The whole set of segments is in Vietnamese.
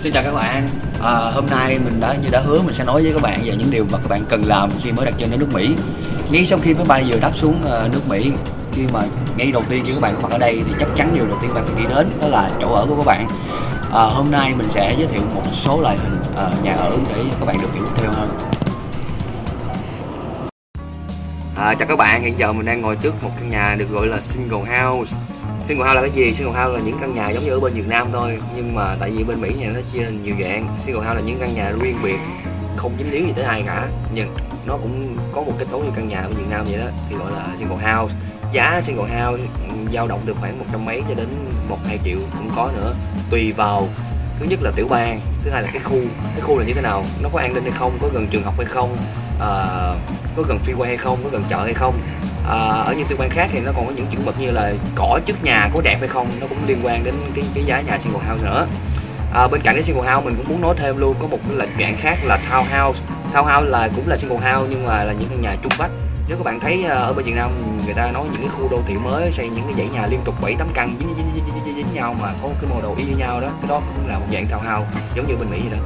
Xin chào các bạn. À, Hôm nay mình đã như đã hứa mình sẽ nói với các bạn về những điều mà các bạn cần làm khi mới đặt chân đến nước Mỹ. Ngay sau khi máy bay vừa đáp xuống à, nước Mỹ Khi mà ngay đầu tiên khi các bạn có mặt ở đây thì chắc chắn điều đầu tiên các bạn phải nghĩ đến đó là chỗ ở của các bạn. À, Hôm nay mình sẽ giới thiệu một số loại hình à, nhà ở để các bạn được hiểu theo hơn. À, chào các bạn, hiện giờ mình đang ngồi trước một căn nhà được gọi là single house. Single house là cái gì? Single house là những căn nhà giống như ở bên Việt Nam thôi Nhưng mà tại vì bên Mỹ nhà nó chia thành nhiều dạng. Single house là những căn nhà riêng biệt Không dính líu gì tới ai cả Nhưng nó cũng có một kết cấu như căn nhà ở Việt Nam vậy đó Thì gọi là single house Giá single house dao động từ khoảng một trăm mấy cho đến một hai triệu cũng có nữa Tùy vào thứ nhất là tiểu bang thứ hai là cái khu. Cái khu là như thế nào? Nó có an ninh hay không? Có gần trường học hay không? Uh, có gần freeway hay không? Có gần chợ hay không? À, ở những tương quan khác thì nó còn có những chuẩn mực như là cỏ trước nhà có đẹp hay không nó cũng liên quan đến cái cái giá nhà single house nữa. À, bên cạnh cái single house mình cũng muốn nói thêm luôn có một cái lệnh dạng khác là townhouse. Townhouse là cũng là single house nhưng mà là những căn nhà chung vách nếu các bạn thấy ờ, ở bên Việt Nam người ta nói những cái khu đô thị mới xây những cái dãy nhà liên tục 7 8 căn dính dính dính, dính, dính, dính nhau mà có cái màu đồ y như nhau đó cái đó cũng là một dạng townhouse giống như bên Mỹ vậy đó.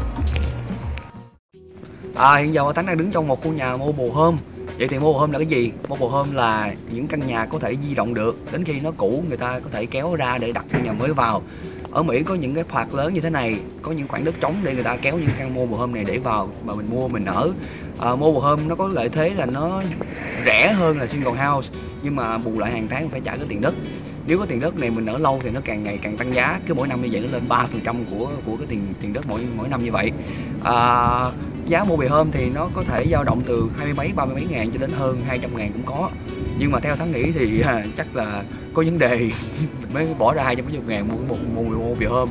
À, hiện giờ Tánh đang đứng trong một khu nhà mobile home Vậy thì mobile home là cái gì? Mobile home là những căn nhà có thể di động được. Đến khi nó cũ người ta có thể kéo ra để đặt căn nhà mới vào. Ở Mỹ có những cái phạt lớn như thế này Có những khoảng đất trống để người ta kéo những căn mobile home này để vào Mà mình mua mình ở. À, Mobile home nó có lợi thế là nó rẻ hơn là single house Nhưng mà bù lại hàng tháng phải trả cái tiền đất. Nếu có tiền đất này mình ở lâu thì nó càng ngày càng tăng giá cứ mỗi năm như vậy nó lên ba phần trăm của của cái tiền tiền đất mỗi mỗi năm như vậy. À, giá mua bì hôm thì nó có thể dao động từ hai mươi mấy ba mươi mấy ngàn cho đến hơn 200 ngàn cũng có. Nhưng mà theo thắng nghĩ thì à, chắc là có vấn đề mới bỏ ra hai trăm mấy chục ngàn mua một mua, mua, mua bì hôm.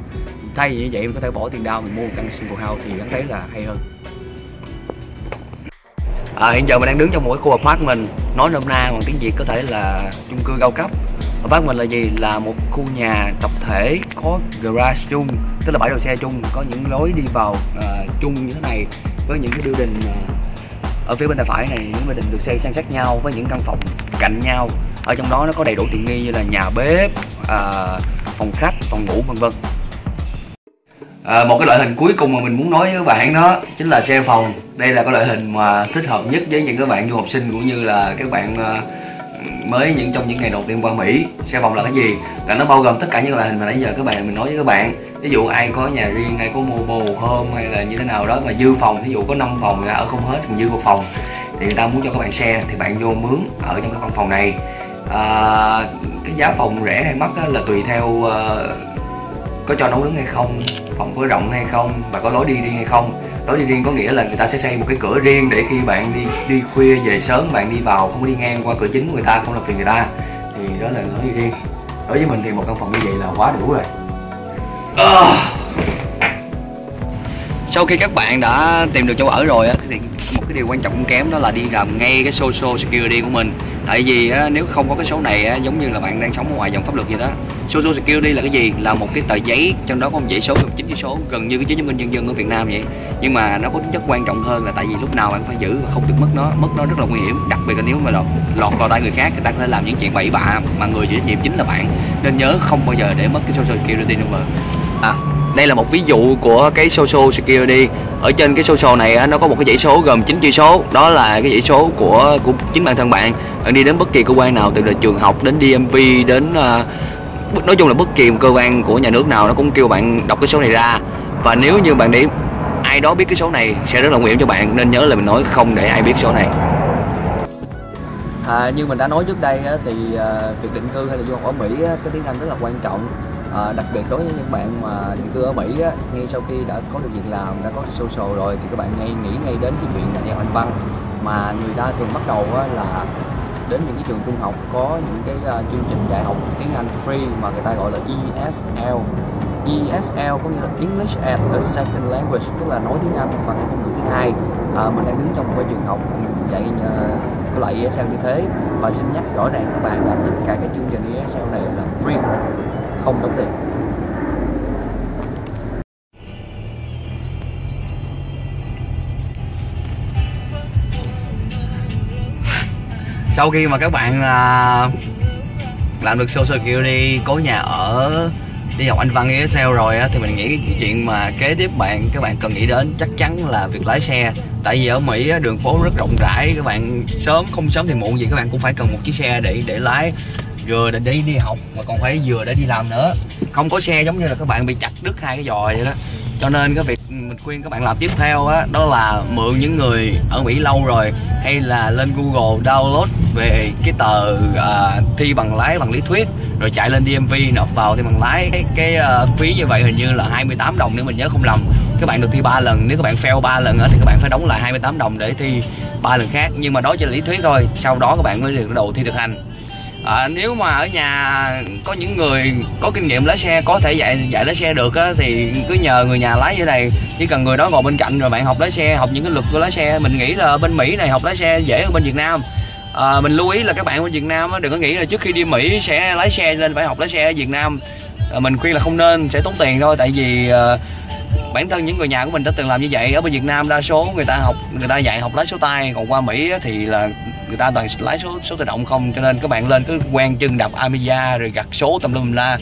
Thay vì như vậy mình có thể bỏ tiền đau mình mua một căn single house thì hắn thấy là hay hơn. À, hiện giờ mình đang đứng trong một cái khu apartment nói nôm na bằng tiếng việt có thể là chung cư cao cấp. Apartment là gì? Là một khu nhà tập thể có garage chung tức là bãi đậu xe chung có những lối đi vào uh, chung như thế này với những cái building ờ, ở phía bên tay phải này những building được xây san sát nhau với những căn phòng cạnh nhau. Ở trong đó nó có đầy đủ tiện nghi như là nhà bếp à, phòng khách phòng ngủ vân vân. À, một cái loại hình cuối cùng mà mình muốn nói với các bạn đó chính là xe phòng. Đây là cái loại hình mà thích hợp nhất với những các bạn du học sinh cũng như là các bạn uh, mới những trong những ngày đầu tiên qua Mỹ xe phòng là cái gì? Là nó bao gồm tất cả những loại hình mà nãy giờ các bạn mình nói với các bạn. Ví dụ ai có nhà riêng ai có mua bồ hôm hay là như thế nào đó mà dư phòng ví dụ có 5 phòng là ở không hết còn dư một phòng. Thì người ta muốn cho các bạn xe thì bạn vô mướn ở trong cái căn phòng này. À, cái giá phòng rẻ hay mắc là tùy theo uh, có cho nấu nướng hay không phòng có rộng hay không và có lối đi riêng hay không lối đi riêng có nghĩa là người ta sẽ xây một cái cửa riêng để khi bạn đi đi khuya về sớm, bạn đi vào không có đi ngang qua cửa chính của người ta, không làm phiền người ta. Thì đó là lối đi riêng. Đối với mình thì một căn phòng như vậy là quá đủ rồi. À sau khi các bạn đã tìm được chỗ ở rồi á thì một cái điều quan trọng không kém đó là đi làm ngay cái social security của mình. Tại vì á, nếu không có cái số này á, giống như là bạn đang sống ở ngoài dòng pháp luật vậy đó. Social security là cái gì? Là một cái tờ giấy trong đó có một dãy số gồm chín chữ số gần như cái chứng minh nhân dân ở việt nam vậy. Nhưng mà nó có tính chất quan trọng hơn là tại vì lúc nào bạn phải giữ và không được mất nó. Mất nó rất là nguy hiểm đặc biệt là nếu mà lọt, lọt vào tay người khác người ta có thể làm những chuyện bậy bạ mà người chịu trách nhiệm chính là bạn. Nên nhớ không bao giờ để mất cái social security number. À đây là một ví dụ của cái social security. Ở trên cái social này nó có một cái dãy số gồm 9 chữ số. Đó là cái dãy số của của chính bản thân bạn. Bạn đi đến bất kỳ cơ quan nào từ là trường học đến DMV đến uh, nói chung là bất kỳ một cơ quan của nhà nước nào nó cũng kêu bạn đọc cái số này ra. Và nếu như bạn để ai đó biết cái số này sẽ rất là nguy hiểm cho bạn. Nên nhớ là mình nói không để ai biết số này. À, như mình đã nói trước đây thì ờ, việc định cư hay là du học ở Mỹ cái tiếng Anh rất là quan trọng à, đặc biệt đối với những bạn mà định cư ở Mỹ á, ngay sau khi đã có được việc làm đã có social rồi thì các bạn ngay nghĩ ngay đến cái chuyện là dạy học Anh văn. Mà người ta thường bắt đầu á, là đến những cái trường trung học có những cái uh, chương trình dạy học tiếng Anh free mà người ta gọi là ESL ESL có nghĩa là English as a Second Language tức là nói tiếng Anh và cái ngôn ngữ thứ hai. À, mình đang đứng trong một cái trường học dạy uh, cái loại ESL như thế. Và xin nhắc rõ ràng các bạn là tất cả các chương trình ESL này là free không đóng tiền. Sau khi mà các bạn à, làm được social security có nhà ở đi học anh văn ESL rồi á thì mình nghĩ cái chuyện mà kế tiếp bạn các bạn cần nghĩ đến chắc chắn là việc lái xe. Tại vì ở Mỹ á, đường phố rất rộng rãi các bạn sớm không sớm thì muộn gì các bạn cũng phải cần một chiếc xe để để lái vừa để đi đi học mà còn phải vừa để đi làm nữa. Không có xe giống như là các bạn bị chặt đứt hai cái giò vậy đó. Cho nên cái việc mình khuyên các bạn làm tiếp theo á đó là mượn những người ở Mỹ lâu rồi hay là lên Google download về cái tờ uh, thi bằng lái bằng lý thuyết rồi chạy lên DMV nộp vào thi bằng lái. Cái, cái uh, phí như vậy hình như là 28 đồng nếu mình nhớ không lầm. Các bạn được thi ba lần nếu các bạn fail ba lần thì các bạn phải đóng lại 28 đồng để thi ba lần khác. Nhưng mà đó chỉ là lý thuyết thôi sau đó các bạn mới được đầu thi thực hành à, nếu mà ở nhà có những người có kinh nghiệm lái xe có thể dạy dạy lái xe được á, thì cứ nhờ người nhà lái như này. Chỉ cần người đó ngồi bên cạnh rồi bạn học lái xe học những cái luật của lái xe. Mình nghĩ là bên mỹ này học lái xe dễ hơn bên việt nam. À, mình lưu ý là các bạn bên việt nam á, đừng có nghĩ là trước khi đi mỹ sẽ lái xe nên phải học lái xe ở việt nam. À, mình khuyên là không nên sẽ tốn tiền thôi. Tại vì à, bản thân những người nhà của mình đã từng làm như vậy. Ở bên Việt Nam đa số người ta học người ta dạy học lái số tay. Còn qua Mỹ thì là người ta toàn lái số số tự động không. Cho nên các bạn lên cứ quen chân đạp Amiga rồi gặt số tầm lum la.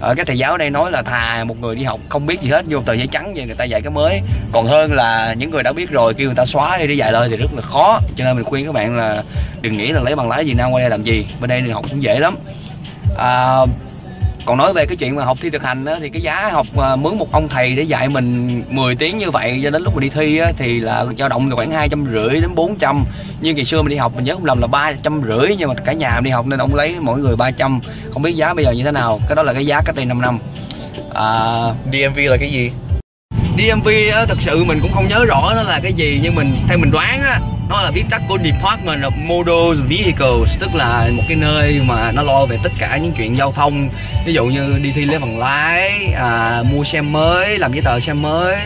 Ờ, ở các thầy giáo ở đây nói là thà một người đi học không biết gì hết vô tờ giấy trắng vậy người ta dạy cái mới. Còn hơn là những người đã biết rồi kêu người ta xóa đi để dạy lời thì rất là khó. Cho nên mình khuyên các bạn là đừng nghĩ là lấy bằng lái Việt Nam qua đây làm gì. Bên đây thì học cũng dễ lắm. À, còn nói về cái chuyện mà học thi thực hành á, thì cái giá học à, mướn một ông thầy để dạy mình 10 tiếng như vậy cho đến lúc mình đi thi á, thì là dao động khoảng hai trăm rưỡi đến 400 nhưng ngày xưa mình đi học mình nhớ không lầm là ba trăm rưỡi nhưng mà cả nhà mình đi học nên ông lấy mỗi người 300 không biết giá bây giờ như thế nào cái đó là cái giá cách đây 5 năm. À, DMV là cái gì? DMV á, thật sự mình cũng không nhớ rõ nó là cái gì nhưng mình theo mình đoán á nó là viết tắt của Department of Motor Vehicles tức là một cái nơi mà nó lo về tất cả những chuyện giao thông. Ví dụ như đi thi lấy bằng lái à, mua xe mới làm giấy tờ xe mới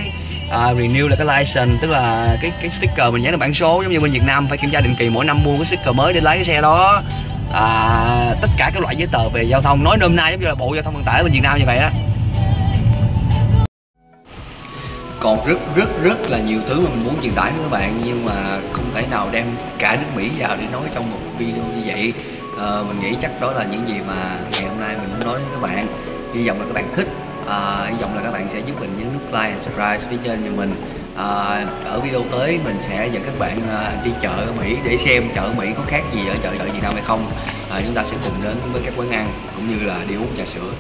à, renew là cái license tức là cái cái sticker mình dán lên bản số giống như bên Việt Nam phải kiểm tra định kỳ mỗi năm mua cái sticker mới để lái cái xe đó. À, tất cả các loại giấy tờ về giao thông. Nói nôm na giống như là bộ giao thông vận tải bên Việt Nam như vậy á còn rất rất rất là nhiều thứ mà mình muốn truyền tải với các bạn. Nhưng mà không thể nào đem cả nước Mỹ vào để nói trong một video như vậy. À, mình nghĩ chắc đó là những gì mà ngày hôm nay mình muốn nói với các bạn. Hy vọng là các bạn thích. À, hy vọng là các bạn sẽ giúp mình nhấn nút like and subscribe phía trên cho mình. À, ở video tới mình sẽ dẫn các bạn à, đi chợ ở Mỹ để xem chợ ở Mỹ có khác gì ở chợ chợ Việt Nam hay không. À, chúng ta sẽ cùng đến với các quán ăn cũng như là đi uống trà sữa.